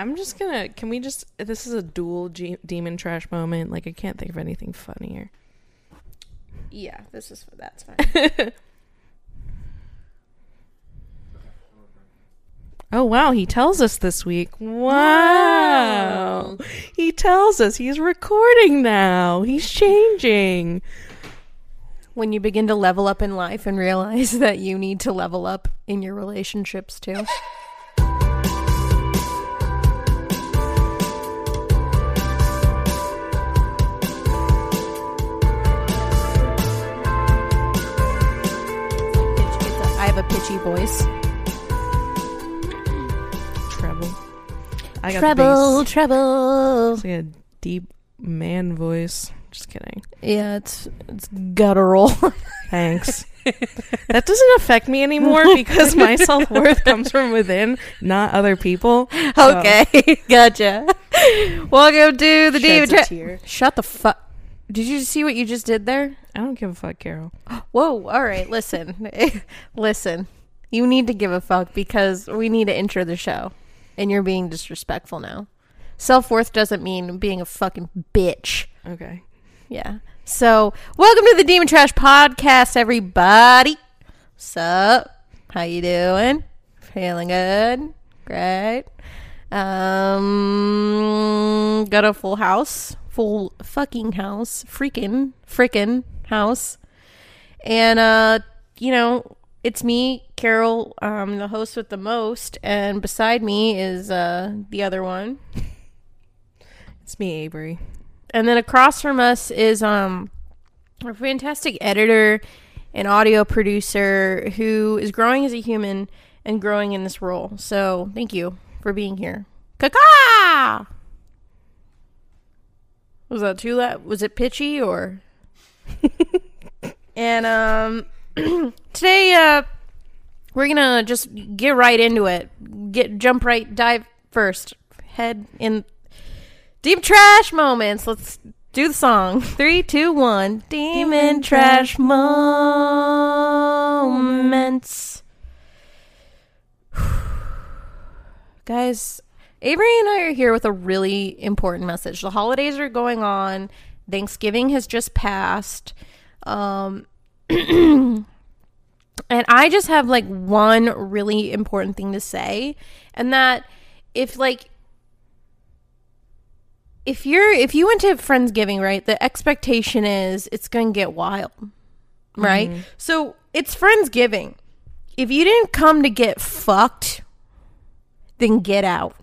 I'm just gonna. Can we just? This is a dual G- demon trash moment. Like I can't think of anything funnier. Yeah, this is that's fine. Oh wow, he tells us this week. Wow. He tells us he's recording now. He's changing. when you begin to level up in life and realize that you need to level up in your relationships too. Pitchy voice. Treble. I got Treble, treble. It's like a deep man voice. Just kidding. Yeah, it's it's guttural. Thanks. that doesn't affect me anymore because my self worth comes from within, not other people. So, okay, gotcha. Welcome to the sheds David. Tra- Shut the fuck. Did you see what you just did there? I don't give a fuck, Carol. Whoa, all right, listen. listen. You need to give a fuck because we need to enter the show. And you're being disrespectful now. Self worth doesn't mean being a fucking bitch. Okay. Yeah. So, welcome to the Demon Trash Podcast, everybody. Sup? How you doing? Feeling good? Great. Um, got a full house, full fucking house, freaking, freaking house, and uh, you know, it's me, Carol, um, the host with the most, and beside me is uh the other one. It's me, Avery. And then across from us is um a fantastic editor and audio producer who is growing as a human and growing in this role. So thank you for being here. Kaka! Was that too loud? Was it pitchy or? and um today uh we're gonna just get right into it. Get jump right dive first. Head in Deep trash moments. Let's do the song. Three, two, one. Demon trash moments. Guys, Avery and I are here with a really important message. The holidays are going on. Thanksgiving has just passed. Um, and I just have like one really important thing to say, and that if like if you're if you went to friendsgiving right the expectation is it's gonna get wild right so it's friendsgiving if you didn't come to get fucked then get out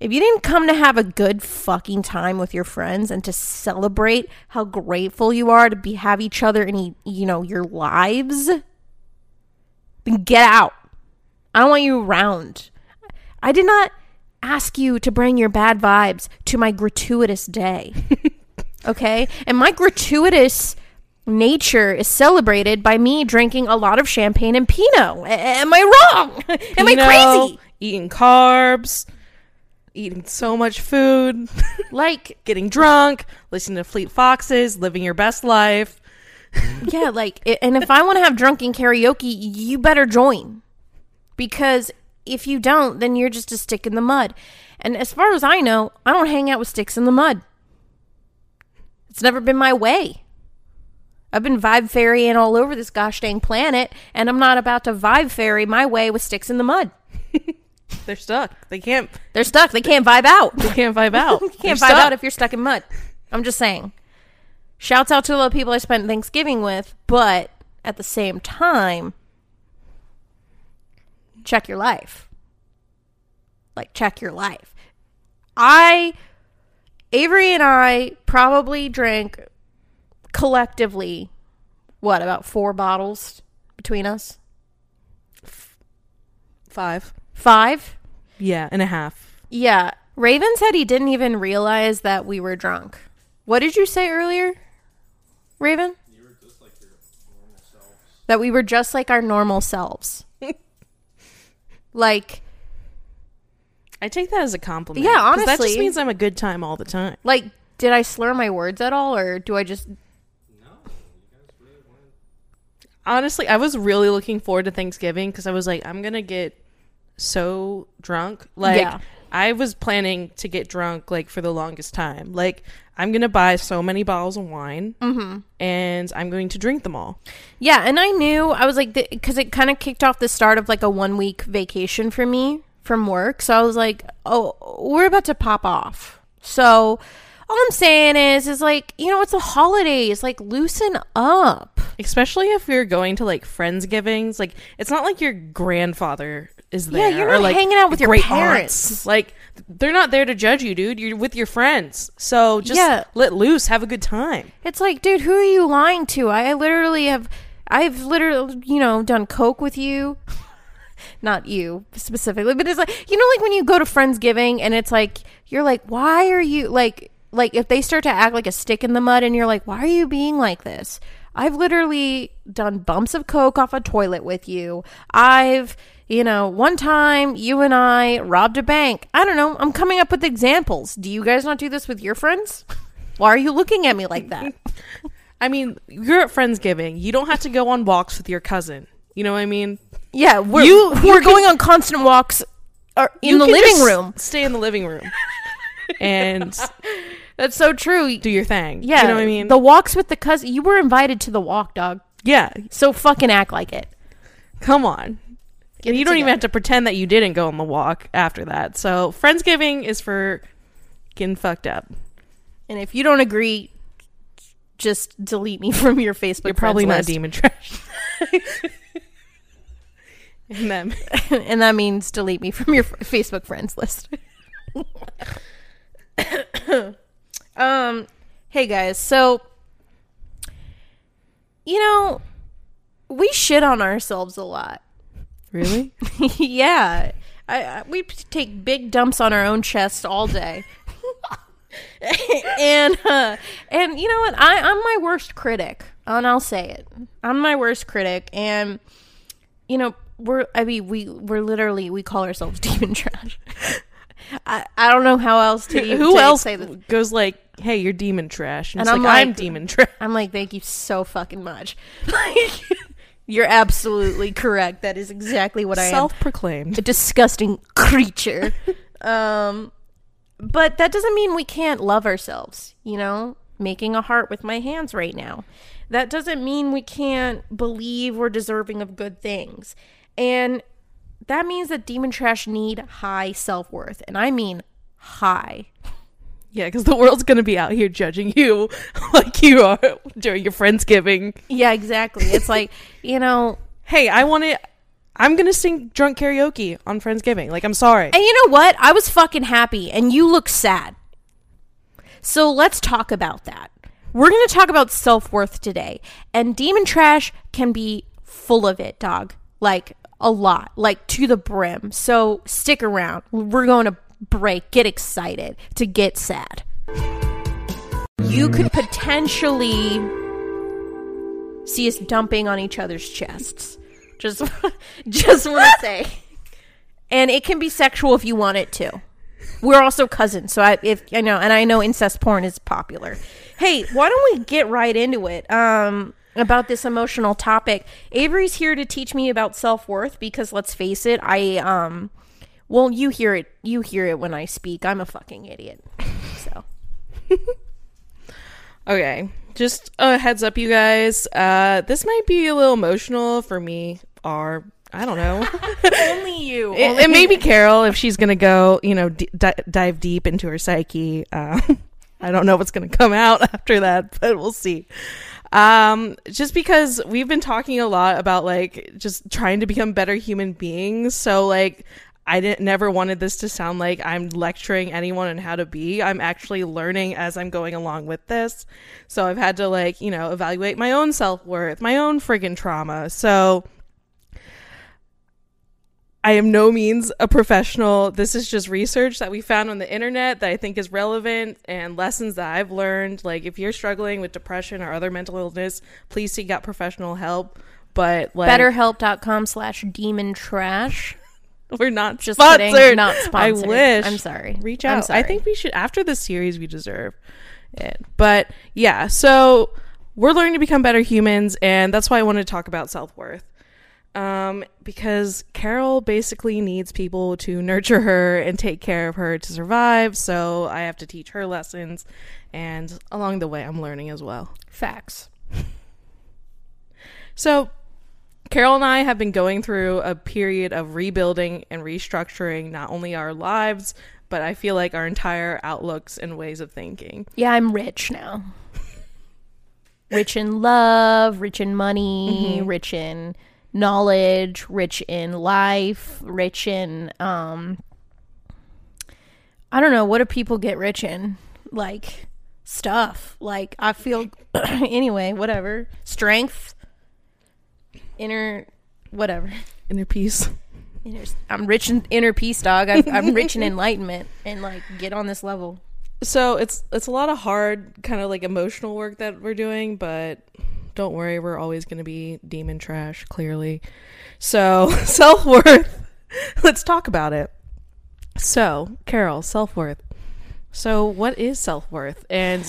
if you didn't come to have a good fucking time with your friends and to celebrate how grateful you are to be have each other in you know your lives then get out i don't want you around i did not ask you to bring your bad vibes to my gratuitous day. okay? And my gratuitous nature is celebrated by me drinking a lot of champagne and Pinot. A- am I wrong? Am I crazy? Eating carbs, eating so much food, Like, getting drunk, listening to Fleet Foxes, living your best life. yeah, like, and if I want to have drunken karaoke, you better join. Because if you don't, then you're just a stick in the mud. And as far as I know, I don't hang out with sticks in the mud. It's never been my way. I've been vibe ferrying all over this gosh dang planet, and I'm not about to vibe ferry my way with sticks in the mud. They're stuck. They can't. They're stuck. They can't vibe out. They can't vibe out. You can't vibe out if you're stuck in mud. I'm just saying. Shouts out to the people I spent Thanksgiving with, but at the same time, check your life. Like, check your life. I, Avery and I probably drank collectively, what, about four bottles between us? five. Five? Yeah, and a half. Yeah. Raven said he didn't even realize that we were drunk. What did you say earlier, Raven? That we were just like our normal selves. like, I take that as a compliment. Yeah, 'cause that honestly. just means I'm a good time all the time. like, did I slur my words at all, or do I just? No, really honestly, I was really looking forward to Thanksgiving because I was like, I'm gonna get so drunk. Like Yeah. I was planning to get drunk like for the longest time. Like I'm gonna buy so many bottles of wine, Mm-hmm. and I'm going to drink them all. Yeah, and I knew I was like, because it kind of kicked off the start of like a one week vacation for me from work. So I was like, oh, we're about to pop off. So all I'm saying is, is like, you know, it's the holidays. Like, loosen up. Especially if you're going to like friendsgivings, like it's not like your grandfather is Yeah, you're not like, hanging out with your parents. aunts. Like they're not there to judge you, dude. You're with your friends, so just Yeah. let loose, have a good time. It's like, dude, who are you lying to? I, I literally have, I've literally, you know, done coke with you. Not you specifically, but it's like, you know, like when you go to Friendsgiving and it's like, you're like, why are you like, like if they start to act like a stick in the mud and you're like, why are you being like this? I've literally done bumps of coke off a toilet with you. I've, you know, one time you and I robbed a bank. I don't know. I'm coming up with examples. Do you guys not do this with your friends? Why are you looking at me like that? I mean, you're at friendsgiving. You don't have to go on walks with your cousin. You know what I mean? Yeah, we're You- we're you can- going on constant walks uh, in the living room. Stay in the living room and That's so true. do your thing. Yeah, you know what I mean. The walks with the cousin. You were invited to the walk, dog. yeah, So fucking act like it. come on. And you don't even have to pretend that you didn't go on the walk after that. So friendsgiving is for getting fucked up. And if you don't agree, just delete me from your Facebook. You're probably not demon trash. and then and that means delete me from your Facebook friends list. um, hey guys, so you know we shit on ourselves a lot. Really, yeah, I, I, we take big dumps on our own chests all day. and uh, and you know what? I I'm my worst critic, and I'll say it. I'm my worst critic, and you know we're I mean we we're literally we call ourselves demon trash. I I don't know how else to who to else say this. goes like, "Hey, you're demon trash," and, And it's I'm like, "I'm demon trash." I'm like, thank you so fucking much. Like, you're absolutely correct. That is exactly what I am. Self-proclaimed. a disgusting creature. um, but that doesn't mean we can't love ourselves, you know? Making a heart with my hands right now. That doesn't mean we can't believe we're deserving of good things. And that means that demon trash need high self worth. And I mean high. Yeah, because the world's gonna be out here judging you like you are during your friendsgiving. Yeah, exactly. It's like, you know, Hey, I want to. I'm gonna sing drunk karaoke on friendsgiving. Like, I'm sorry. And you know what? I was fucking happy, and you look sad. So let's talk about that. We're going to talk about self worth today. And demon trash can be full of it, dog. Like a lot, like to the brim. So stick around. We're going to break. Get excited to get sad. You could potentially see us dumping on each other's chests. Just, just want to say and it can be sexual if you want it to. We're also cousins, so I if I know, and I know incest porn is popular. Hey, why don't we get right into it? Um, about this emotional topic. Avery's here to teach me about self worth because let's face it, I um, well, you hear it, you hear it when I speak. I'm a fucking idiot. So Okay, just a heads up, you guys. Uh, this might be a little emotional for me, or I don't know. only you. it, it may be Carol if she's gonna go, you know, d- di- dive deep into her psyche. Uh, I don't know what's gonna come out after that, but we'll see. Um, just because we've been talking a lot about like just trying to become better human beings, so like I didn't never wanted this to sound like I'm lecturing anyone on how to be. I'm actually learning as I'm going along with this. So I've had to like, you know, evaluate my own self-worth, my own friggin' trauma. So I am no means a professional. This is just research that we found on the internet that I think is relevant and lessons that I've learned. Like, if you're struggling with depression or other mental illness, please seek out professional help. But like, BetterHelp.com slash demon trash. we're not Just sponsored. kidding, not sponsored. I wish. I'm sorry. Reach I'm out. sorry. I think we should after this series. We deserve it. But yeah, so we're learning to become better humans, and that's why I wanted to talk about self worth. Um, because Carol basically needs people to nurture her and take care of her to survive. So I have to teach her lessons, and along the way, I'm learning as well. Facts. So, Carol and I have been going through a period of rebuilding and restructuring not only our lives, but I feel like our entire outlooks and ways of thinking. Yeah, I'm rich now. rich in love, rich in money, rich in knowledge, rich in life, rich in um I don't know, what do people get rich in? Like stuff. Like I feel anyway, whatever. Strength, inner whatever. Inner peace. Inner, I'm rich in inner peace, dog. I, I'm rich in enlightenment and like get on this level. So it's it's a lot of hard kind of like emotional work that we're doing, but don't worry, we're always going to be demon trash clearly. So, self-worth. Let's talk about it. So, Carol, self-worth. So, what is self-worth? And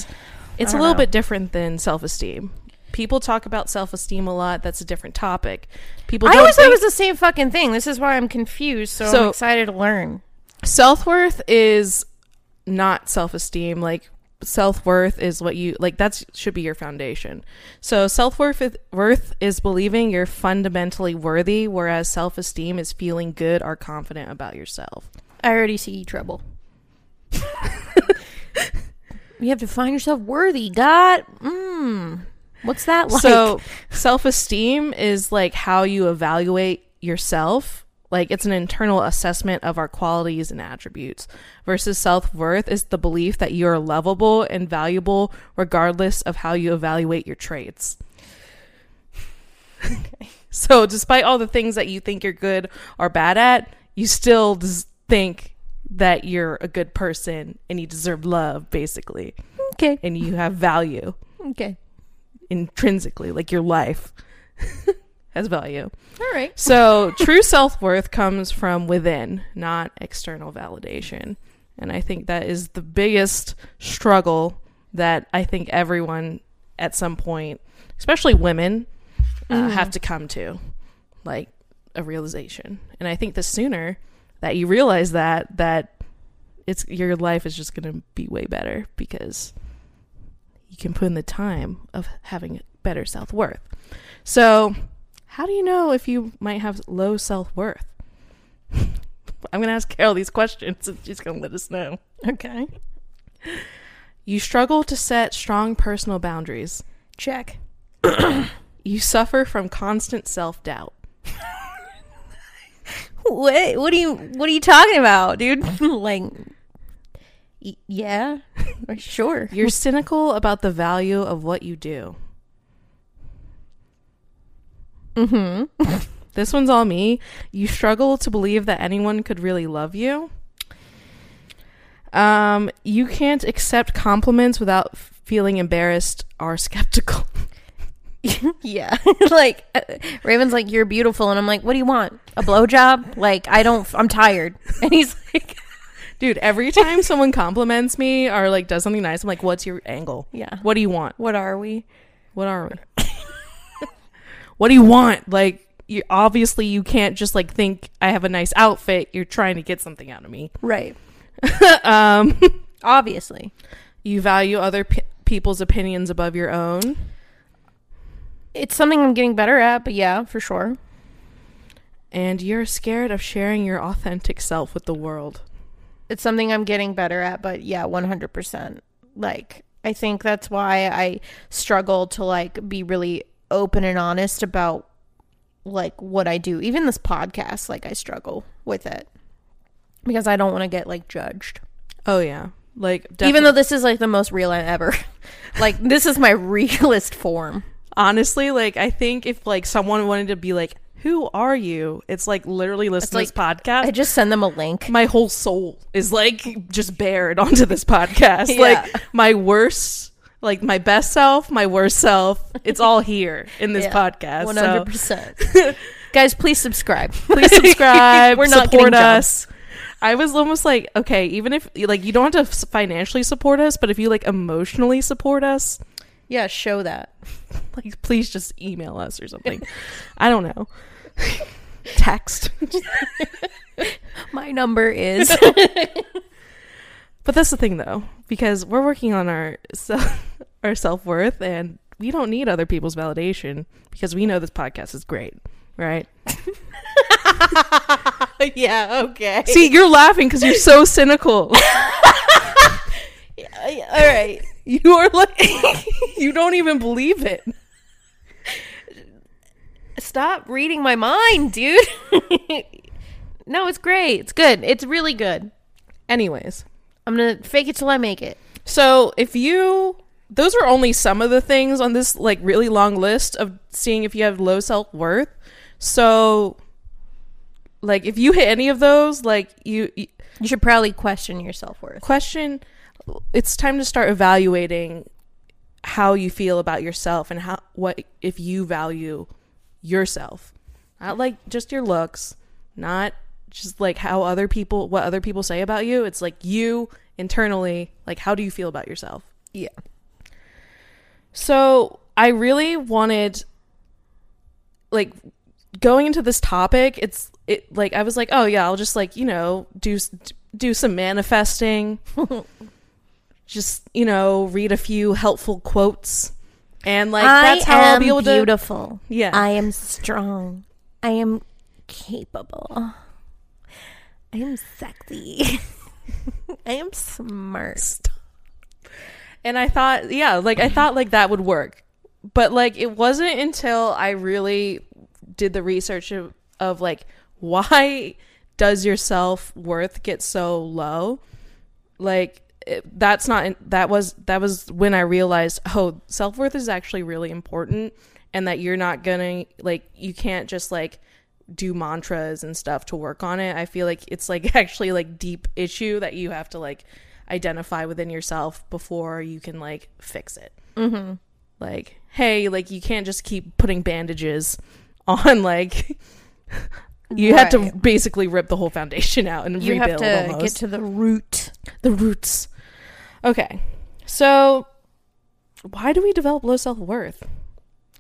it's a little know. bit different than self-esteem. People talk about self-esteem a lot. That's a different topic. People I don't always thought it was the same fucking thing. This is why I'm confused. So, So- I'm excited to learn. self worth is not self esteem. Like self worth is what you like. That should be your foundation. So self worth worth is believing you're fundamentally worthy, whereas self esteem is feeling good or confident about yourself. I already see trouble. you have to find yourself worthy. God, mm, what's that like? So self esteem is like how you evaluate yourself. Like it's an internal assessment of our qualities and attributes. Versus self worth is the belief that you're lovable and valuable regardless of how you evaluate your traits. So despite all the things that you think you're good or bad at, you still think that you're a good person and you deserve love basically okay, and you have value okay, intrinsically like your life has value. all right. So true self worth comes from within, not external validation. And I think that is the biggest struggle that I think everyone at some point, especially women, uh, have to come to, like a realization. And I think the sooner that you realize that, that it's your life is just going to be way better because you can put in the time of having better self worth. So, how do you know if you might have low self worth? I'm going to ask Carol these questions and she's going to let us know. Okay, You struggle to set strong personal boundaries. check. You suffer from constant self doubt. What? What are you? What are you talking about, dude? like, yeah, sure. You're cynical about the value of what you do. Mm-hmm. This one's all me. You struggle to believe that anyone could really love you. Um, you can't accept compliments without f- feeling embarrassed or skeptical. yeah, like uh, Raven's like, "You're beautiful," and I'm like, "What do you want? A blowjob?" Like, I don't. I'm tired. And he's like, Dude, every time someone compliments me or like does something nice, I'm like, "What's your angle? "Yeah, What do you want? what are we?" What are we? what do you want? Like, you obviously you can't just like think I have a nice outfit. You're trying to get something out of me. Right. Um, Obviously. you value other pe- people's opinions above your own. It's something I'm getting better at, but yeah, for sure. and you're scared of sharing your authentic self with the world. It's something I'm getting better at, but yeah, 100%. Like, I think that's why I struggle to like be really open and honest about like what I do. Even this podcast, like I struggle with it because I don't want to get like judged. Oh yeah, like Even though this is like the most real I ever. like this is my realist form. honestly, like I think if like someone wanted to be like, "Who are you?" It's like literally listen It's to this podcast. I just send them a link. my whole soul is like just bared onto this podcast. Yeah. Like my worst, like my best self, my worst self. It's all here in this Yeah, podcast. Hundred percent. Guys, please subscribe. please subscribe. We're not support us. I was almost like, okay, even if like you don't have to financially support us, but if you like emotionally support us, Yeah, show that. like please just email us or something. I don't know. text. My number is But that's the thing though, because we're working on our self, our self-worth and we don't need other people's validation because we know this podcast is great, right? Yeah, okay. See, you're laughing cuz you're so cynical. all right. You are like you don't even believe it. Stop reading my mind, dude. no, it's great. It's good. It's really good. Anyways, I'm going to fake it till I make it. So if you those are only some of the things on this like really long list of seeing if you have low self-worth. So like if you hit any of those, like you, you You should probably question your self-worth. question it's time to start evaluating how you feel about yourself and how what if you value yourself. Not like just your looks, not just like how other people what other people say about you. It's like you internally, like how do you feel about yourself? Yeah. So I really wanted, like, going into this topic. It's it like I was like, oh yeah, I'll just like you know do do some manifesting, just you know read a few helpful quotes, and like that's how I'll be able to. beautiful. Yeah. I am strong. I am capable. I am sexy. I am smart. And I thought, yeah, like I thought like that would work. But like it wasn't until I really did the research of, of like why does your self-worth get so low? Like it, that's not that was that was when I realized oh self-worth is actually really important and that you're not to like you can't just like do mantras and stuff to work on it. I feel like it's like actually like deep issue that you have to like identify within yourself before you can like fix it. Mm-hmm. Like, hey, like you can't just keep putting bandages on like you have to basically rip the whole foundation out and You rebuild have to almost. get to the root. the roots. Okay. So why do we develop low self-worth?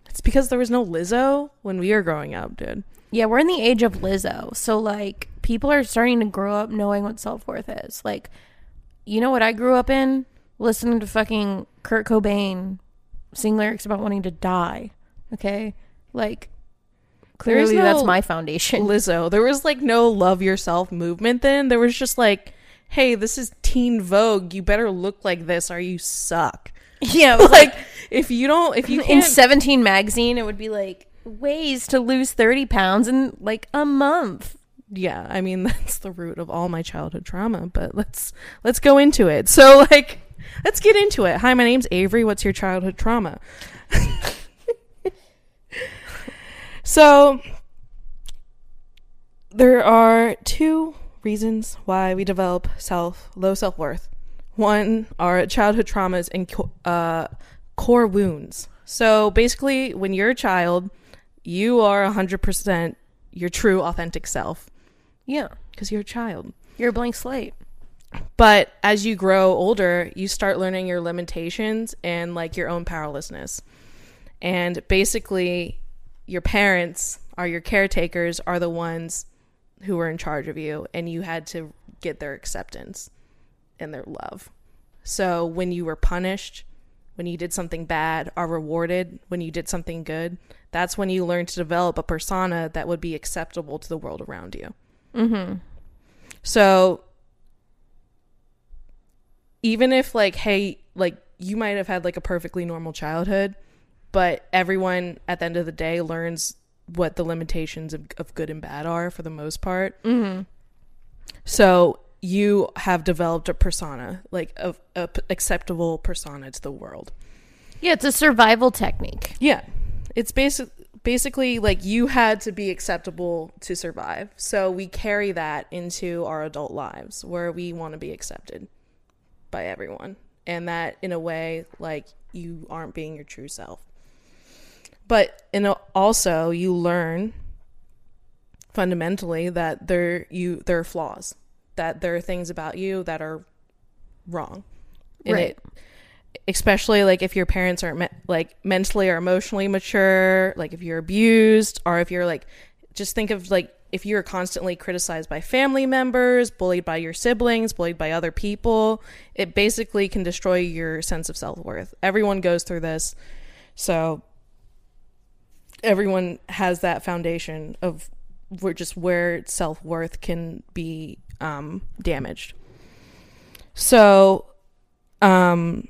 It's because there was no Lizzo when we were growing up, dude. Yeah, we're in the age of Lizzo. So like people are starting to grow up knowing what self-worth is. Like you know what I grew up in? Listening to fucking Kurt Cobain sing lyrics about wanting to die. Okay? Like clearly that's my foundation. Lizzo. There was like no love yourself movement then. There was just like, hey, this is teen Vogue. You better look like this or you suck. yeah, like Like if you don't if you in 17 magazine it would be like ways to lose 30 pounds in like a month. yeah, I mean that's the root of all my childhood trauma, but let's let's go into it. So like let's get into it. Hi, my name's Avery. What's your childhood trauma? so there are two reasons why we develop self low self-worth. One are childhood traumas and uh, core wounds. So basically, when you're a child, you are 100% your true authentic self Yeah. because you're a child. You're a blank slate. But as you grow older, you start learning your limitations and like your own powerlessness. And basically, your parents are your caretakers, are the ones who were in charge of you, and you had to get their acceptance and their love. So when you were punished, when you did something bad, are rewarded when you did something good, that's when you learn to develop a persona that would be acceptable to the world around you. Mm-hmm. So even if like hey, like you might have had like a perfectly normal childhood, but everyone at the end of the day learns what the limitations of, of good and bad are for the most part. Mm-hmm. So you have developed a persona, like a, a p- acceptable persona to the world. Yeah, it's a survival technique. Yeah. It's basic basically like you had to be acceptable to survive. So we carry that into our adult lives where we want to be accepted by everyone. And that in a way like you aren't being your true self. But in a, also you learn fundamentally that there you there are flaws, that there are things about you that are wrong. And Right. it- especially like if your parents aren't me- like mentally or emotionally mature, like if you're abused or if you're like just think of like if you're constantly criticized by family members, bullied by your siblings, bullied by other people, it basically can destroy your sense of self worth. Everyone goes through this. So everyone has that foundation of where just where self worth can be um, damaged. So, um,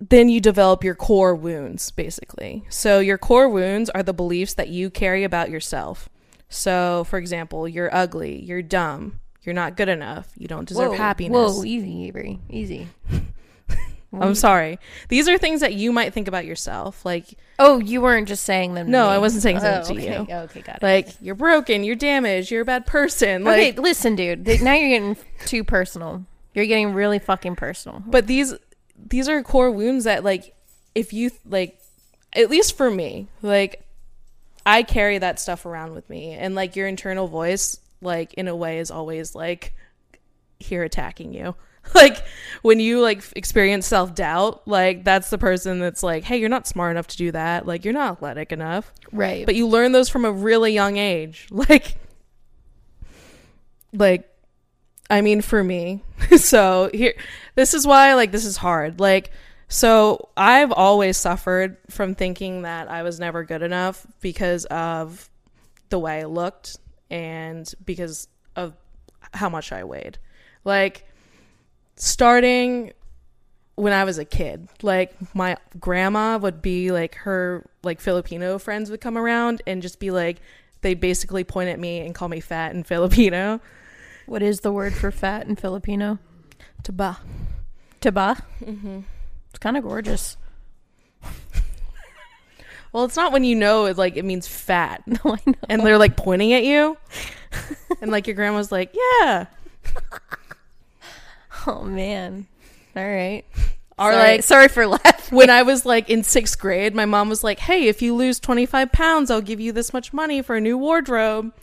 then you develop your core wounds, basically. So, your core wounds are the beliefs that you carry about yourself. So, for example, you're ugly, you're dumb, you're not good enough, you don't deserve whoa, happiness. Whoa, easy, Avery, easy. I'm sorry. These are things that you might think about yourself. Like, Oh, you weren't just saying them. to No, me. I wasn't saying Oh, to okay. you. Okay, got it. like you're broken, you're damaged, you're a bad person. Like, okay, listen, dude. Now you're getting too personal. You're getting really fucking personal. but these these are core wounds that like if you like at least for me like i carry that stuff around with me and like your internal voice like in a way is always like here attacking you like when you like experience self-doubt like that's the person that's like hey you're not smart enough to do that. Like you're not athletic enough. Right. but you learn those from a really young age. Like like i mean for me. So here this is why like this is hard. Like so i've always suffered from thinking that i was never good enough because of the way i looked and because of how much i weighed. Like starting when I was a kid. Like my grandma would be like her like Filipino friends would come around and just be like they basically point at me and call me fat and Filipino. what is the word for fat in Filipino? Taba. Taba. Mm-hmm. It's kind of gorgeous. Well, it's not when you know it like it means fat No, I know. and they're like pointing at you. and like your grandma's like, "Yeah." Oh man. All right. Or sorry, like sorry for laughing. when I was like in 6th grade, my mom was like, "Hey, if you lose 25 pounds, I'll give you this much money for a new wardrobe."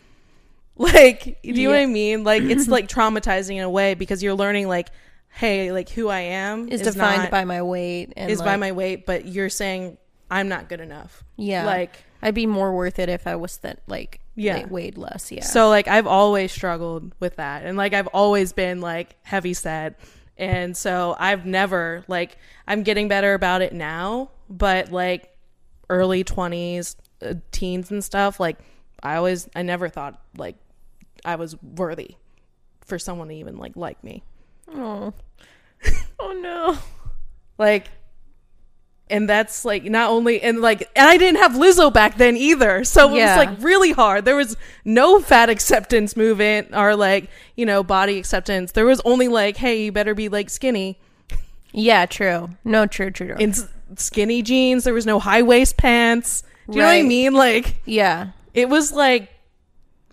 Like, do you know what I mean? Like it's like traumatizing in a way because you're learning like, "Hey, like who I am Is defined not- by my weight and is by my weight, but you're saying I'm not good enough. yeah. Like I'd be more worth it if I was that like Yeah. yeah weighed less. Yeah. so like I've always struggled with that. And like I've always been like heavy set. And so I've never like I'm getting better about it now, but like early 20s, uh, teens and stuff, like I always I never thought like I was worthy for someone to even like like me. oh. oh no. Like and that's like not only and like and I didn't have Lizzo back then either. So it Yeah. was like really hard. There was no fat acceptance movement or like, you know, body acceptance. There was only like, hey, you better be like skinny. Yeah. True. No. True. True. true. In s- skinny jeans, there was no high waist pants. Do you know what I mean? Like yeah. it was like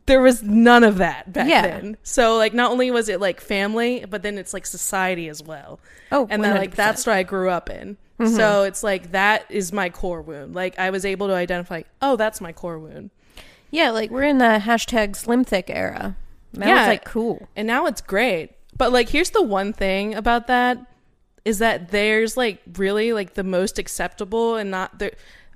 there was none of that back Yeah. then. So like not only was it like family, but then it's like society as well. Oh, and then like that's what I grew up in. Mm-hmm. So it's like that is my core wound. Like I was able to identify, oh, that's my core wound. Yeah. Like we're in the hashtag slim thick era. That Yeah. was like cool. And now it's great. But like here's the one thing about that is that there's like really like the most acceptable and not the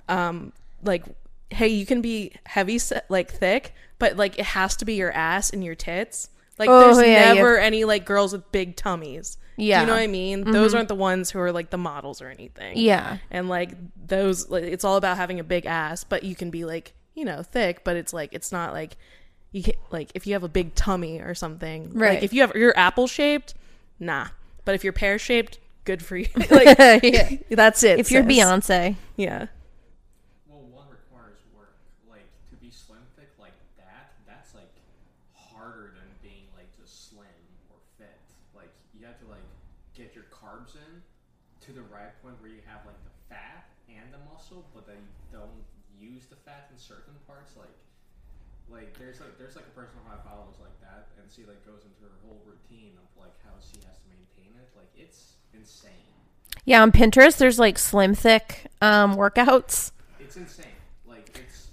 um like hey, you can be heavy set, like thick, but like it has to be your ass and your tits. Like Oh, there's yeah, never any like girls with big tummies. Do Yeah. you know what I mean? Those mm-hmm. aren't the ones who are like the models or anything. Yeah. and like those like, it's all about having a big ass but you can be like you know thick but it's like it's not like you can like if you have a big tummy or something Right. like if you have you're apple shaped nah but if you're pear shaped good for you like yeah. that's it If you're. Beyonce. yeah Well, one requires work. Like to be slim thick like that, that's like harder than being like just slim or fit. Like you have to like get your carbs in to the right point where you have like the fat and the muscle, but then you don't use the fat in certain parts. Like like there's like there's like a person who I follow is like that, and she like goes into her whole routine of like how she has to maintain it. Like it's insane. Yeah, on Pinterest, there's like slim thick um, workouts. It's insane. Like it's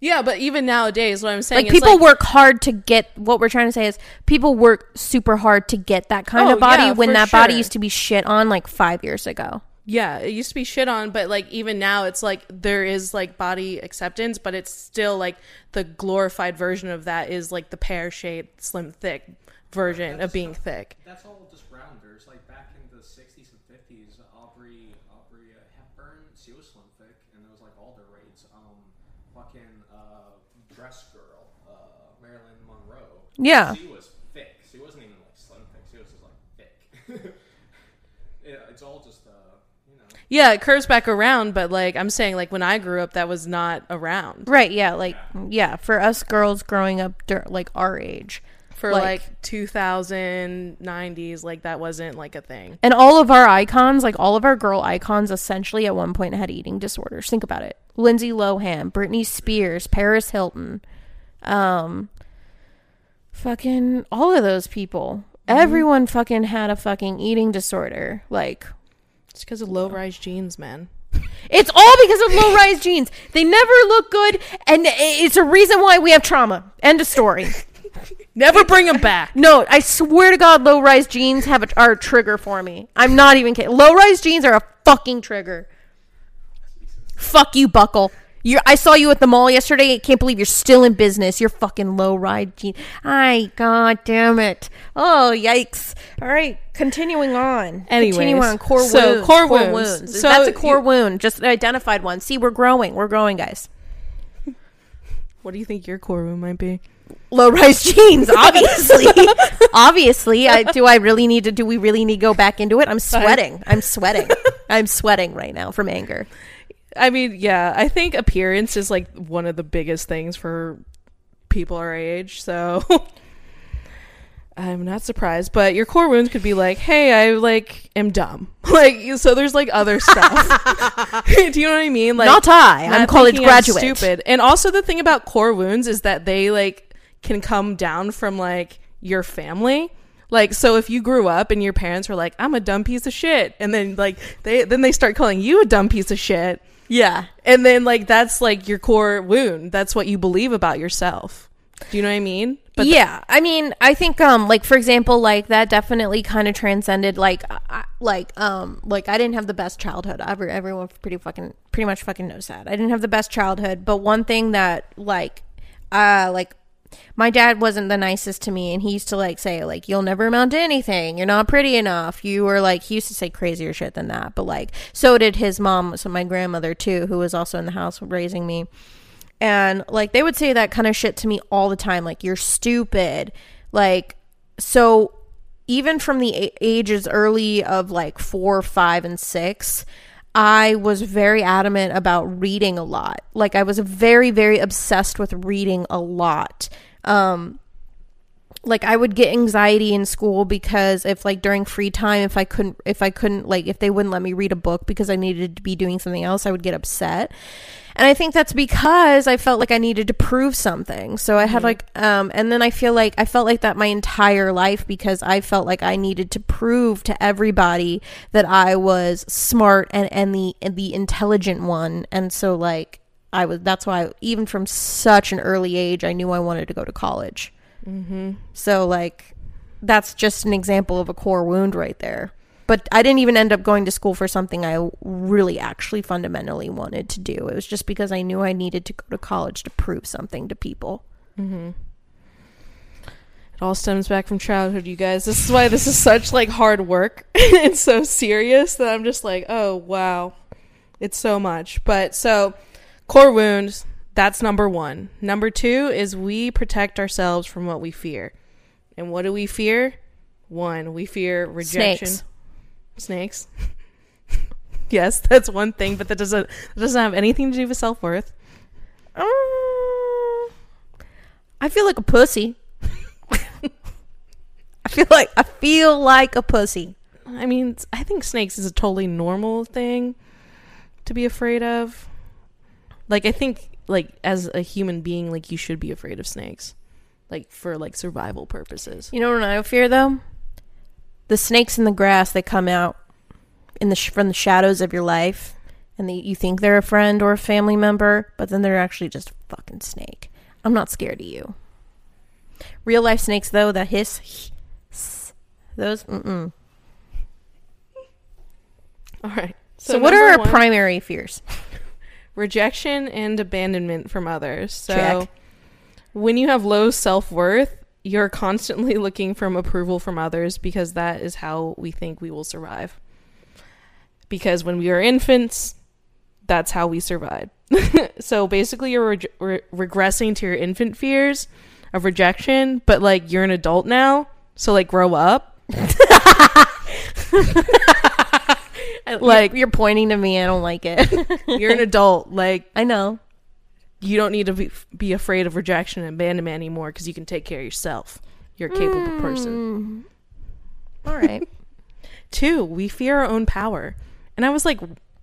yeah but even nowadays what i'm saying Like is people work hard to get. What we're trying to say is people work super hard to get that kind Oh, of body yeah, when for that body used to be shit on like five years ago. Yeah, it used to be shit on, but like even now it's like there is like body acceptance, but it's still like the glorified version of that is like the pear shaped, slim, thick version of being thick. That's all just rounders. Like back in the '60s and '50s, Aubrey Aubrey uh, Hepburn, she was slim thick, and there was like all the raids. Um, fucking uh, dress girl, uh, Marilyn Monroe. Yeah. She was thick. She wasn't even like slim thick. She was just like thick. yeah, it's all just uh, you know. Yeah, it curves back around, but like I'm saying, like when I grew up, that was not around Right, yeah, like yeah, for us girls growing up dur- like our age. for Like- like, 2090s. Like that wasn't like a thing. And all of our icons, like all of our girl icons essentially at one point had eating disorders. Think about it. Lindsay Lohan, Britney Spears, Paris Hilton, um fucking all of those people. Everyone fucking had a fucking eating disorder. Like It's because of low rise jeans, man. It's all because of low rise jeans. They never look good, and it's a reason why we have trauma. End of story. Never bring them back. No, I swear to God, low rise jeans have a, are a trigger for me. I'm not even kidding. Low rise jeans are a fucking trigger. Fuck you, Buckle. You, I saw you at the mall yesterday. I can't believe you're still in business. You're fucking low rise jeans. Ay, god damn it. Oh, yikes. All right, continuing on. Anyways, continuing on core wounds. so wounds. core wounds. So That's a core you- wound. Just identified one. See, we're growing. We're growing, guys. What do you think your core wound might be? low rise jeans obviously obviously I, do i really need to do we really need to go back into it i'm sweating i'm sweating i'm sweating right now from anger I mean, yeah, I think appearance is like one of the biggest things for people our age. So I'm not surprised, but your core wounds could be like, "Hey, I like am dumb." Like, so there's like other stuff. Do you know what I mean? Like, not i i'm not college thinking I'm graduate stupid. And also the thing about core wounds is that they like can come down from like your family. Like so if you grew up and your parents were like, I'm a dumb piece of shit and then like they then they start calling you a dumb piece of shit. Yeah And then like that's like your core wound. That's what you believe about yourself. Do you know what I mean? But yeah i mean i think um like for example like that definitely kind of transcended like I, like um like i didn't have the best childhood ever everyone pretty fucking pretty much fucking knows that i didn't have the best childhood but one thing that like uh like my dad wasn't the nicest to me and he used to like say like you'll never amount to anything. You're not pretty enough. You were like he used to say crazier shit than that but like so did his mom so my grandmother too who was also in the house raising me. And like they would say that kind of shit to me all the time like you're stupid. Like so even from the ages early of like four five and six i was very adamant about reading a lot. Like i was very very obsessed with reading a lot. Um like I would get anxiety in school because if like during free time if I couldn't if I couldn't like if they wouldn't let me read a book because I needed to be doing something else I would get upset. And I think that's because I felt like I needed to prove something. So I had like um and then I feel like I felt like that my entire life because I felt like I needed to prove to everybody that I was smart and and the and the intelligent one. And so like I was that's why even from such an early age I knew I wanted to go to college. So like that's just an example of a core wound right there. But I didn't even end up going to school for something I really actually fundamentally wanted to do. It was just because I knew I needed to go to college to prove something to people. Mm-hmm. it all stems back from childhood, you guys. This is why this is such like hard work. it's so serious that I'm just like, oh wow. It's so much. But so core wounds, that's number one. Number two is we protect ourselves from what we fear. And what do we fear? One, we fear rejection. Snakes. Snakes. yes, that's one thing, but that doesn't that doesn't have anything to do with self worth. Um, I feel like a pussy. I feel like I feel like a pussy. I mean, I think snakes is a totally normal thing to be afraid of. Like, I think, like, as a human being, like, you should be afraid of snakes, like, for like survival purposes. You know what I fear though? The snakes in the grass They come out in the sh- from the shadows of your life, and they, you think they're a friend or a family member, but then they're actually just a fucking snake. I'm not scared of you. Real life snakes though that hiss, hiss those mm-mm. All right. So, what are our one, primary fears? Rejection and abandonment from others? So Check. when you have low self worth, you're constantly looking for approval from others because that is how we think we will survive. Because when we are infants, that's how we survived. so basically, you're reg- re- regressing to your infant fears of rejection, but like you're an adult now, so like grow up. Like- you're, pointing to me. I don't like it. You're an adult, like I know. you don't need to be, be afraid of rejection and abandonment anymore because you can take care of yourself. You're a capable hmm. person. All right. Two, we fear our own power. And I was like,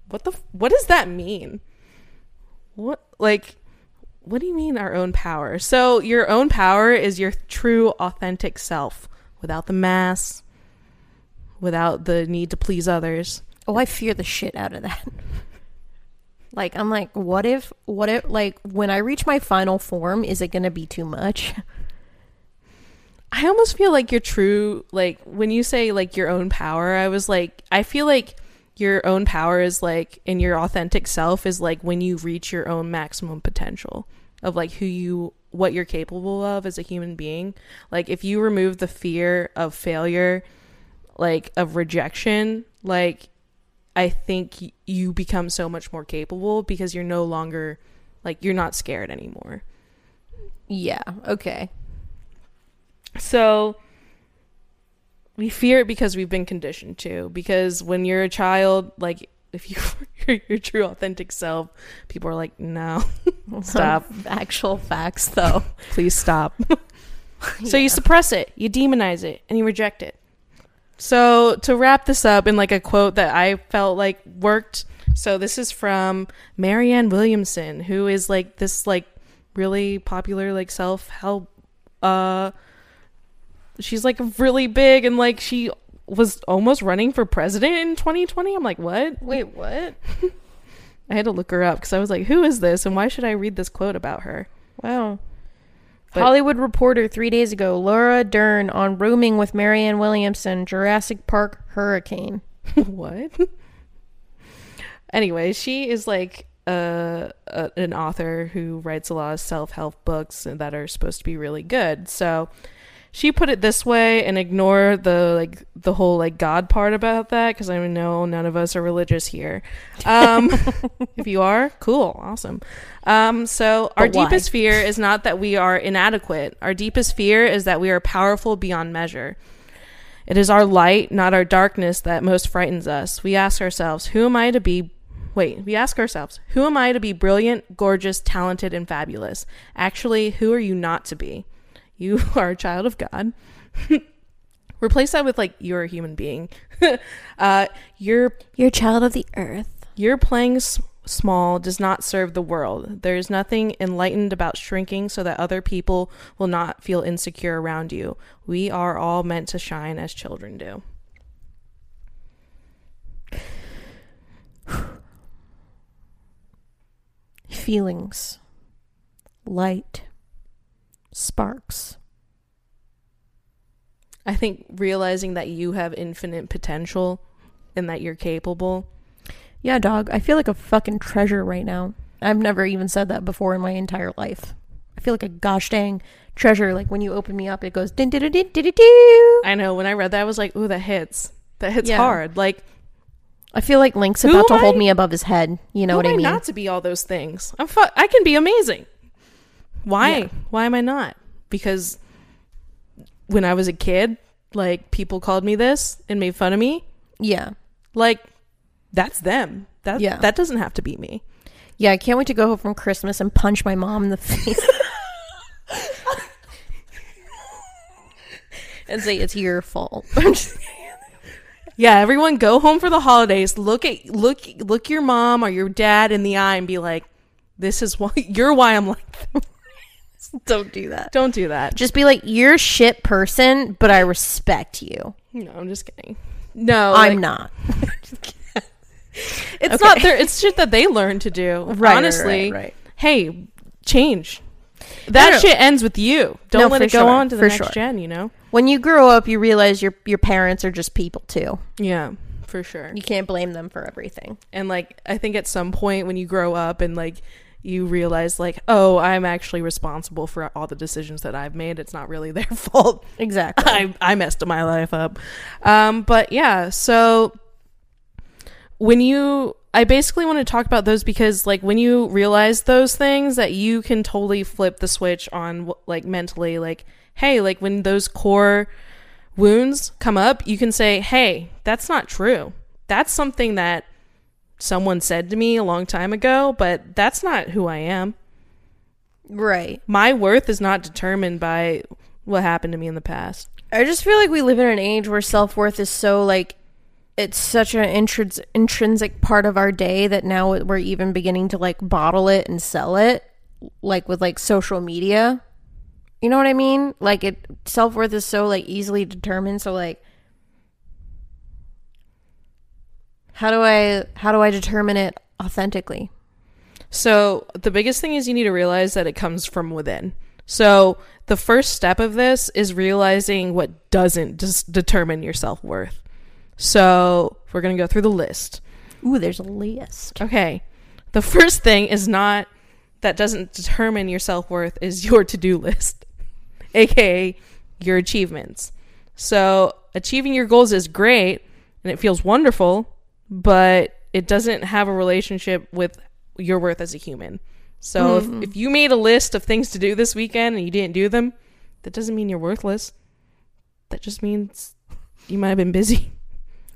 what the, what does that mean? What, like, what do you mean our own power? So your own power is your true, authentic self without the mask, without the need to please others. Oh, I fear the shit out of that. Like, I'm like, what if, what if, like, when I reach my final form, is it to be too much? I almost feel like your true like when you say like your own power, I was like I feel like your own power is like in your authentic self is like when you reach your own maximum potential of like who you what you're capable of as a human being. Like if you remove the fear of failure, like of rejection, like I think you become so much more capable because you're no longer like you're not scared anymore. Yeah. Okay. So we fear it because we've been conditioned to. Because when you're a child, like if you you're your true authentic self, people are like, no, stop, Actual facts, though. please stop. so you suppress it, you demonize it, and you reject it. So to wrap this up in like a quote that I felt like worked. So this is from Marianne Williamson, who is like this like really popular like self help uh she's like really big and like she was almost running for president in 2020. I'm like, what? Wait, what? I had to look her up because I was like, who is this and why should I read this quote about her? Wow. But- Hollywood Reporter three days ago. Laura Dern on rooming with Marianne Williamson. Jurassic Park hurricane. what? anyway, she is like uh, a, an author who writes a lot of self help books that are supposed to be really good. So she put it this way and ignore the like the whole like God part about that because I know none of us are religious here. Um, if you are, cool, awesome. Um, so our why? deepest fear is not that we are inadequate. Our deepest fear is that we are powerful beyond measure. It is our light, not our darkness, that most frightens us. We ask ourselves, who am I to be? Wait, we ask ourselves, who am I to be brilliant, gorgeous, talented, and fabulous? Actually, who are you not to be? You are a child of God. Replace that with like you're a human being. uh, you're You're a child of the earth. your playing s- small does not serve the world. There is nothing enlightened about shrinking so that other people will not feel insecure around you. We are all meant to shine as children do. Feelings. Light. Sparks. I think realizing that you have infinite potential and that you're capable. Yeah, dog. I feel like a fucking treasure right now. I've never even said that before in my entire life. I feel like a gosh dang treasure. Like when you open me up, it goes din din din din din. I know when I read that, I was like, ooh, that hits. That hits Yeah. hard. Like, I feel like Link's about to am hold me above his head. You know what I I mean? not to be all those things? I'm fu- I can be amazing. Why? Yeah. Why am I not? Because when I was a kid, like people called me this and made fun of me. Yeah. Like that's them. That Yeah. that doesn't have to be me. Yeah, I can't wait to go home from Christmas and punch my mom in the face. and say it's your fault. Yeah, everyone go home for the holidays. Look at look look your mom or your dad in the eye and be like, "This is why you're why I'm like." This." Don't do that. Don't do that. Just be like, you're a shit person, but I respect you. No, I'm just kidding. No, I'm like, not. It's Okay. not their. It's shit that they learn to do. Right, Honestly, right, right. hey, change. That shit ends with you. Don't No, let it go sure, on to the for next sure. gen. You know. When you grow up, you realize your your parents are just people too. Yeah. for sure. You can't blame them for everything. And like I think at some point when you grow up and like you realize like, oh, I'm actually responsible for all the decisions that I've made. It's not really their fault. Exactly. I I messed my life up. Um, but yeah, so when you I basically want to talk about those because like when you realize those things that you can totally flip the switch on like mentally like hey, like when those core wounds come up, you can say, "Hey, that's not true. That's something that someone said to me a long time ago, but that's not who I am. right. My worth is not determined by what happened to me in the past." I just feel like we live in an age where self worth is so like it's such an intrins- intrinsic part of our day that now we're even beginning to like bottle it and sell it, like with like social media. You know what I mean? Like it self worth is so like easily determined. So like, how do I how do I determine it authentically? So the biggest thing is you need to realize that it comes from within. So the first step of this is realizing what doesn't just determine your self worth. So we're gonna go through the list. Ooh, there's a list. Okay. The first thing is not that doesn't determine your self worth is your to do list, aka your achievements. So achieving your goals is great and it feels wonderful, but it doesn't have a relationship with your worth as a human. So if, mm-hmm. if you made a list of things to do this weekend and you didn't do them, that doesn't mean you're worthless. That just means you might have been busy.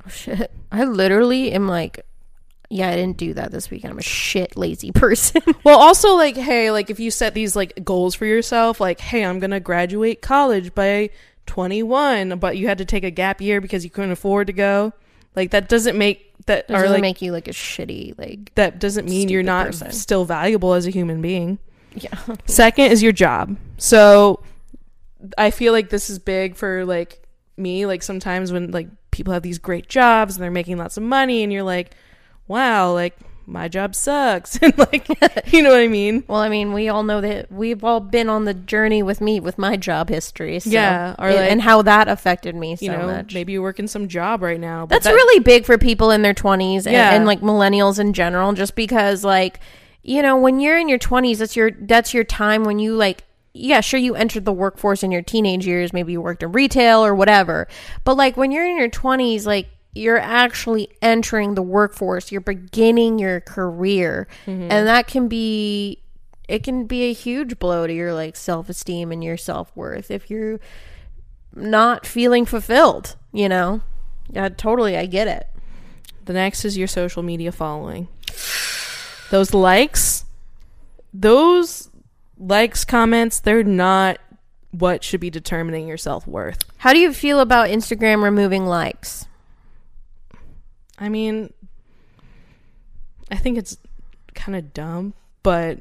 Oh shit. I literally am like, yeah, I didn't do that this weekend. I'm a shit lazy person. Well, also like, hey, like if you set these like goals for yourself, like, hey, I'm gonna graduate college by 21, but you had to take a gap year because you couldn't afford to go. Like that doesn't make that It or doesn't like make you like a shitty like that doesn't mean you're not person. still valuable as a human being. yeah. Second is your job. So I feel like this is big for like me. Like sometimes when like people have these great jobs and they're making lots of money, and you're like, wow, like my job sucks, and like you know what I mean. Well, I mean, we all know that we've all been on the journey with me with my job history. So, Yeah, or and- like- and how that affected me so You know, much. maybe you work in some job right now. But That's that- really big for people in their 20s and, Yeah. and like millennials in general just because like you know when you're in your 20s that's your that's your time when you like yeah sure you entered the workforce in your teenage years maybe you worked in retail or whatever but like when you're in your 20s like you're actually entering the workforce you're beginning your career mm-hmm. and that can be it can be a huge blow to your like self-esteem and your self-worth if you're not feeling fulfilled you know yeah, totally. I get it. The next is your social media following. Those likes, those likes, comments, they're not what should be determining your self worth. How do you feel about Instagram removing likes? I mean, I think it's kind of dumb, but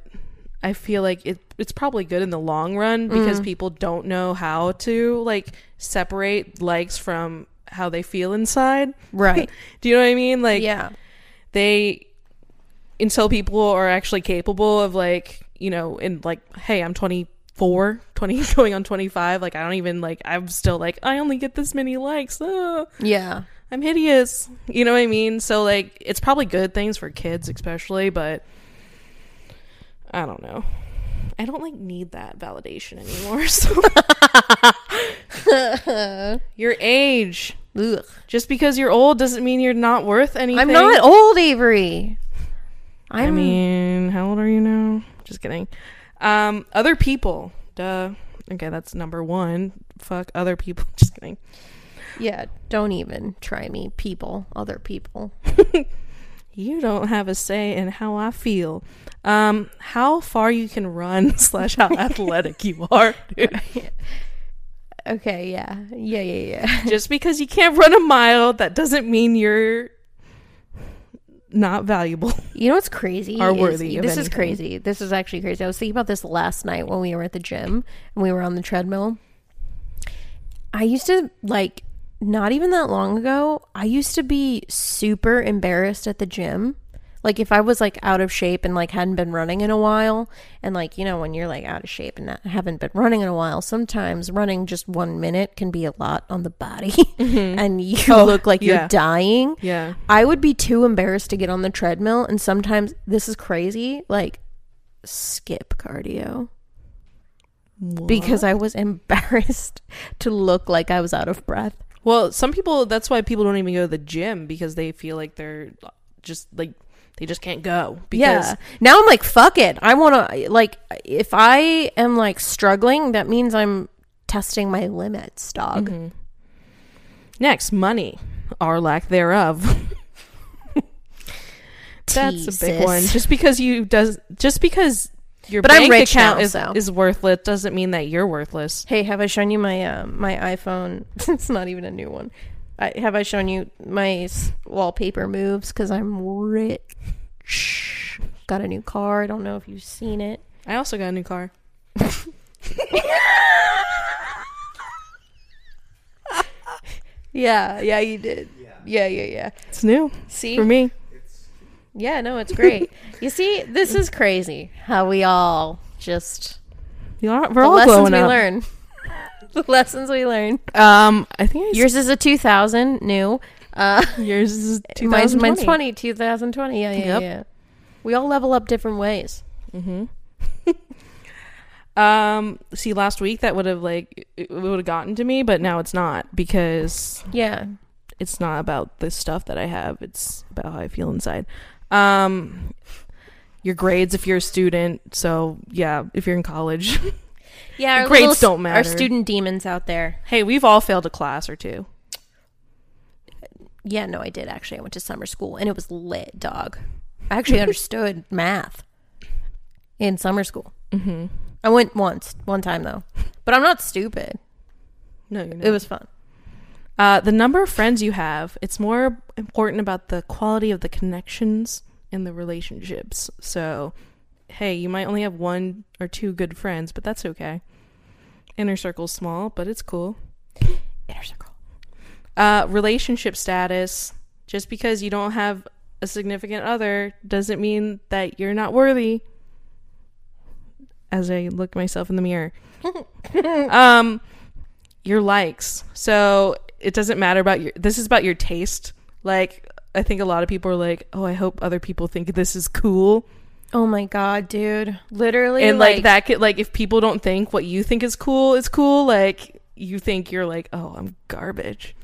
I feel like it it's probably good in the long run because people don't know how to like separate likes from how they feel inside. Right. Do you know what I mean? Like yeah. they until people are actually capable of like, you know, in like, hey, I'm 24, 20 going on 25, like I don't even like I'm still like I only get this many likes. Ah. Yeah. I'm hideous. You know what I mean? So like it's probably good things for kids especially, but I don't know. I don't like need that validation anymore. So your age. Ugh. Just because you're old doesn't mean you're not worth anything. I'm not old, Avery. I'm, I mean, how old are you now? Just kidding. Um, other people. Duh. Okay, that's number one. Fuck other people. Just kidding. Yeah. Don't even try me, people, other people. You don't have a say in how I feel. Um, how far you can run slash how athletic you are. Okay. Yeah. Yeah. Yeah. Yeah. Just because you can't run a mile, that doesn't mean you're not valuable. You know what's crazy? Are is- worthy of this is crazy. This is actually crazy. I was thinking about this last night when we were at the gym and we were on the treadmill. I used to like not even that long ago. I used to be super embarrassed at the gym. Like if I was like out of shape and like hadn't been running in a while, and like you know when you're like out of shape and not, haven't been running in a while, sometimes running just one minute can be a lot on the body, mm-hmm. and you Oh, look like yeah. you're dying. Yeah. I would be too embarrassed to get on the treadmill, and sometimes this is crazy, like skip cardio because I was embarrassed to look like I was out of breath. Well, some people that's why people don't even go to the gym because they feel like they're just like they just can't go because yeah. Now I'm like, fuck it. I want to like if I am like struggling, that means I'm testing my limits, dog. Mm-hmm. next money or lack thereof. That's a big one. Just because you does just because your But I'm bank rich account now, is, so. is worthless doesn't mean that you're worthless. Hey, have I shown you my um my iPhone? it's not even a new one. I, have I shown you my wallpaper moves? Because I'm rich. Got a new car. I don't know if you've seen it. I also got a new car. Yeah, yeah, you did. Yeah, yeah, yeah. It's new See, for me. Yeah, no, it's great. you see, this is crazy how we all just You are, we're the all lessons we up. learn. the lessons we learn. Um, I think I Yours is a 2000 new. Uh, yours is mine's, 2020. mine's 20, 2020. Yeah, yeah, Yep. yeah. We all level up different ways. Mm-hmm. um, see, last week that would have like it would have gotten to me, but now it's not because Yeah. it's not about the stuff that I have. It's about how I feel inside. Um, your grades if you're a student. So yeah, if you're in college, Yeah, our Grades little don't matter. Our student demons out there. hey, we've all failed a class or two. Yeah, no, I did actually. I went to summer school and it was lit, dog. I actually understood math in summer school. Mm-hmm. I went once, one time though. But I'm not stupid. No, you're not. It was fun. Uh, the number of friends you have, it's more important about the quality of the connections and the relationships. So, hey, you might only have one or two good friends, but that's okay. Inner circle's small, but it's cool. Inner circle. Uh, relationship status, just because you don't have a significant other doesn't mean that you're not worthy. As I look myself in the mirror. um, your likes. So it doesn't matter about your. This is about your taste. Like I think a lot of people are like, "Oh, I hope other people think this is cool," Oh my god, dude. Literally and like, that could like if people don't think what you think is cool is cool, like you think you're like, "Oh, I'm garbage."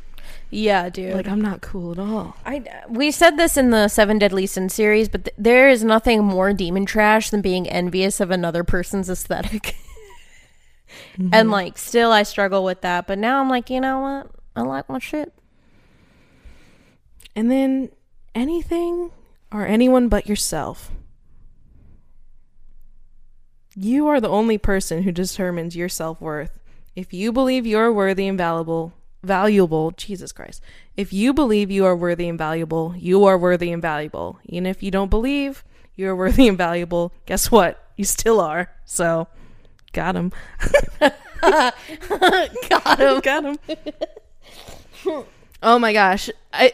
Yeah, dude. Like I'm not cool at all. I we said this in the Seven Deadly Sins series, but th- there is nothing more demon trash than being envious of another person's aesthetic. And mm-hmm. like, still, I struggle with that. But now I'm like, you know what? I like my shit. And then anything or anyone but yourself. You are the only person who determines your self worth. If you believe you are worthy and valuable, valuable, Jesus Christ. If you believe you are worthy and valuable, you are worthy and valuable. Even if you don't believe you are worthy and valuable, guess what? You still are. So, got him. Got him. got him. oh my gosh. I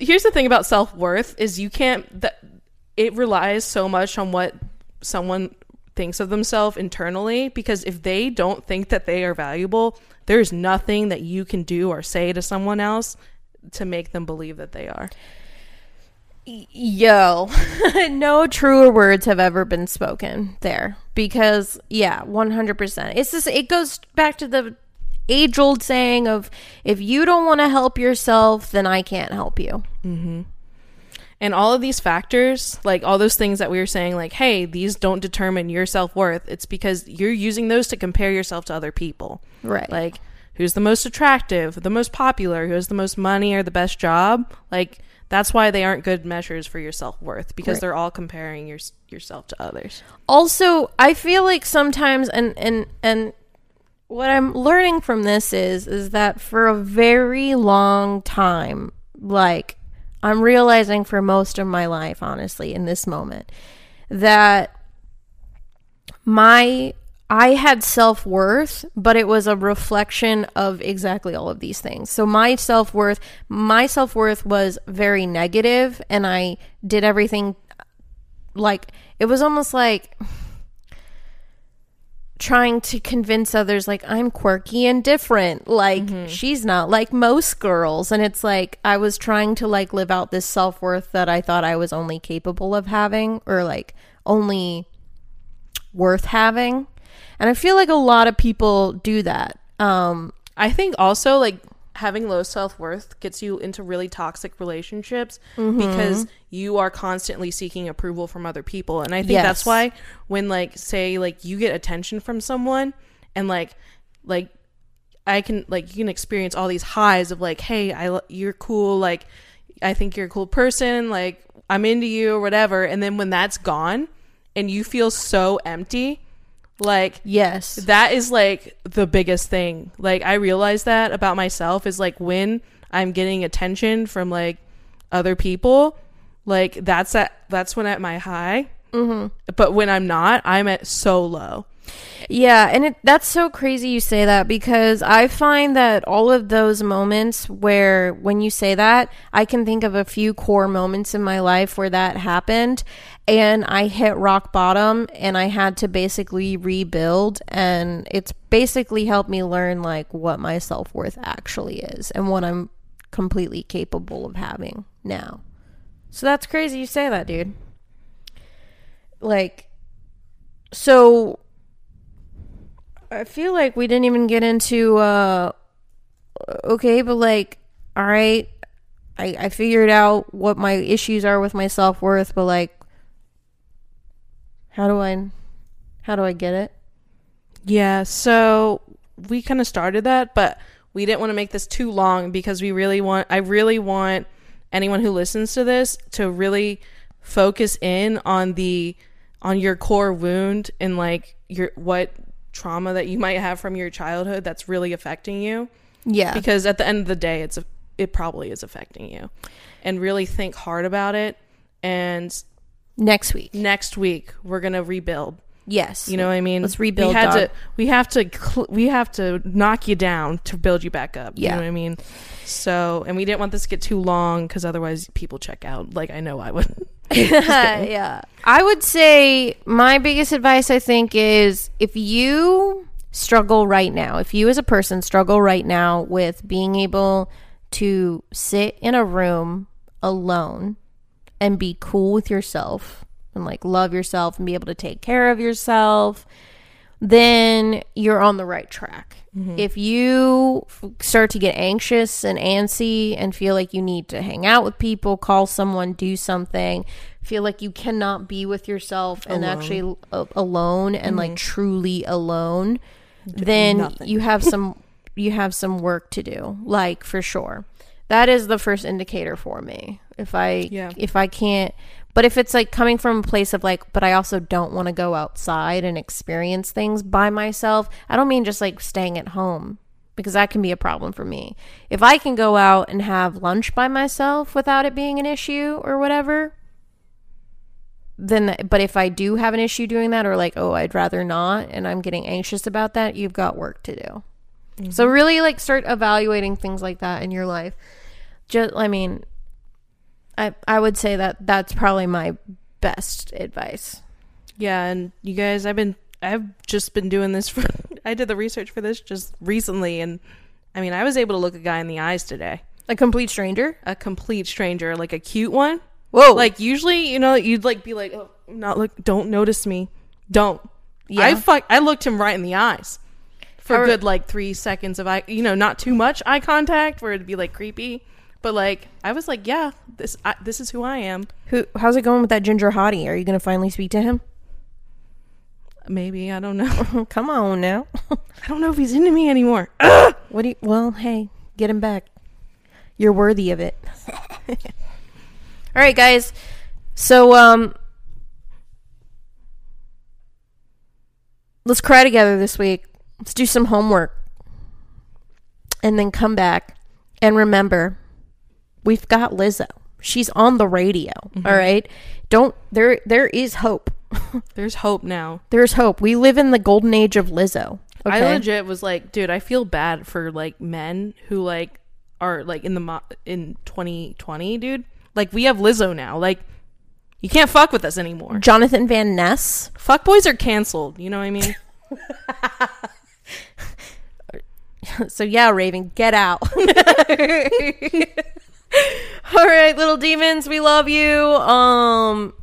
here's the thing about self-worth is you can't that it relies so much on what someone thinks of themselves internally because if they don't think that they are valuable, there's nothing that you can do or say to someone else to make them believe that they are. Yo, no truer words have ever been spoken there because yeah, 100%. It's just it goes back to the age old saying of if you don't want to help yourself, then I can't help you. Mm-hmm. And all of these factors, like all those things that we were saying, like, hey, these don't determine your self worth. It's because you're using those to compare yourself to other people. Right. Like, who's the most attractive, the most popular, who has the most money or the best job? Like, that's why they aren't good measures for your self worth because Right. they're all comparing your, yourself to others. also i feel like sometimes and and and what i'm learning from this is is that for a very long time like i'm realizing for most of my life honestly in this moment that my I had self worth, but it was a reflection of exactly all of these things. So my self worth, my self worth was very negative, and I did everything like it was almost like trying to convince others like I'm quirky and different. Like she's not like most girls and it's like I was trying to like live out this self-worth that I thought I was only capable of having or like only worth having. And I feel like a lot of people do that. Um I think also like having low self worth gets you into really toxic relationships Mm-hmm. because you are constantly seeking approval from other people. And I think that's why when like say like you get attention from someone and like like I can like you can experience all these highs of like, hey, I you're cool, like I think you're a cool person, like I'm into you or whatever. And then when that's gone and you feel so empty, like yes. that is like the biggest thing. Like I realize that about myself is like when I'm getting attention from like other people, like that's at that's when at my high. Mm-hmm. But when I'm not, I'm at so low. Yeah, and it that's so crazy you say that because I find that all of those moments where when you say that, I can think of a few core moments in my life where that happened and I hit rock bottom and I had to basically rebuild and it's basically helped me learn like what my self-worth actually is and what I'm completely capable of having now. So that's crazy you say that, dude. Like so I feel like we didn't even get into uh okay, but like all right, I I figured out what my issues are with my self-worth, but like how do I how do I get it? Yeah, so we kind of started that, but we didn't want to make this too long because we really want I really want anyone who listens to this to really focus in on the on your core wound and like your what trauma that you might have from your childhood that's really affecting you Yeah. because at the end of the day it's a, it probably is affecting you and really think hard about it and Next week. next week we're going to rebuild Yes. you know what I mean? Let's rebuild, We had dog. to. We have to. Cl- we have to knock you down to build you back up. You Yeah. know what I mean? So, and we didn't want this to get too long because otherwise people check out. Like I know I would. yeah. I would say my biggest advice I think is if you struggle right now, if you as a person struggle right now with being able to sit in a room alone and be cool with yourself and like love yourself and be able to take care of yourself, then you're on the right track. If you f- start to get anxious and antsy and feel like you need to hang out with people, call someone, do something, feel like you cannot be with yourself and actually a- alone and like truly alone, then nothing. you have some you have some work to do, like for sure. That is the first indicator for me. If I Yeah. if I can't but if it's like coming from a place of like, but I also don't want to go outside and experience things by myself, I don't mean just like staying at home because that can be a problem for me. If I can go out and have lunch by myself without it being an issue or whatever, then but if I do have an issue doing that or like, oh, I'd rather not and I'm getting anxious about that, you've got work to do. So mm-hmm. really like start evaluating things like that in your life. Just I mean, I I would say that that's probably my best advice. yeah, and you guys, I've been. I've just been doing this for. I did the research for this just recently, and I mean, I was able to look a guy in the eyes today. A complete stranger? A complete stranger, like a cute one. Whoa. Like usually, you know, you'd like be like, "Oh, not look, don't notice me, don't." Yeah. I fuck. I looked him right in the eyes for a good like three seconds of eye. You know, not too much eye contact where it'd be like creepy, but like I was like, yeah, this I, this is who I am. Who how's it going with that ginger hottie? Are you going to finally speak to him? Maybe I don't know. Come on now. I don't know if he's into me anymore. what do you Well, hey, get him back. You're worthy of it. All right, guys. So um let's cry together this week. Let's do some homework. And then come back and remember we've got Lizzo. She's on the radio, mm-hmm. all right? Don't there there is hope. There's hope now. There's hope. We live in the golden age of Lizzo. I legit was like, dude, I feel bad for like men who like are like in the mo- in 2020, dude. Like we have Lizzo now. Like You can't fuck with us anymore. Jonathan Van Ness. Fuck boys are canceled. You know what I mean? So yeah, Raven, get out. All right, little demons, we love you. Um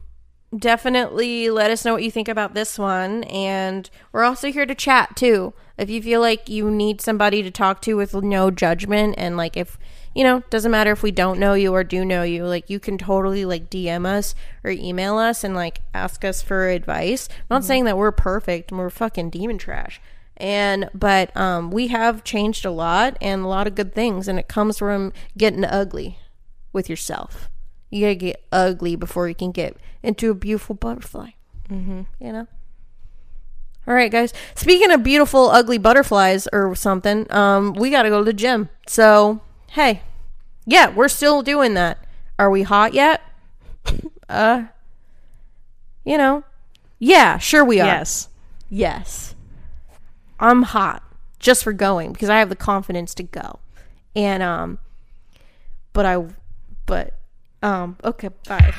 definitely let us know what you think about this one and we're also here to chat too. If you feel like you need somebody to talk to with no judgment and like if you know, doesn't matter if we don't know you or do know you, like you can totally like DM us or email us and like ask us for advice. I'm not saying that we're perfect and we're fucking demon trash and but um, we have changed a lot and a lot of good things and it comes from getting ugly with yourself. You gotta get ugly before you can get into a beautiful butterfly mm-hmm. you know? All right guys. Speaking of beautiful ugly butterflies or something um, we gotta go to the gym. So hey yeah we're still doing that. Are we hot yet? Uh you know? Yeah sure we are. Yes. Yes. I'm hot just for going because I have the confidence to go. And um but I but um okay, bye.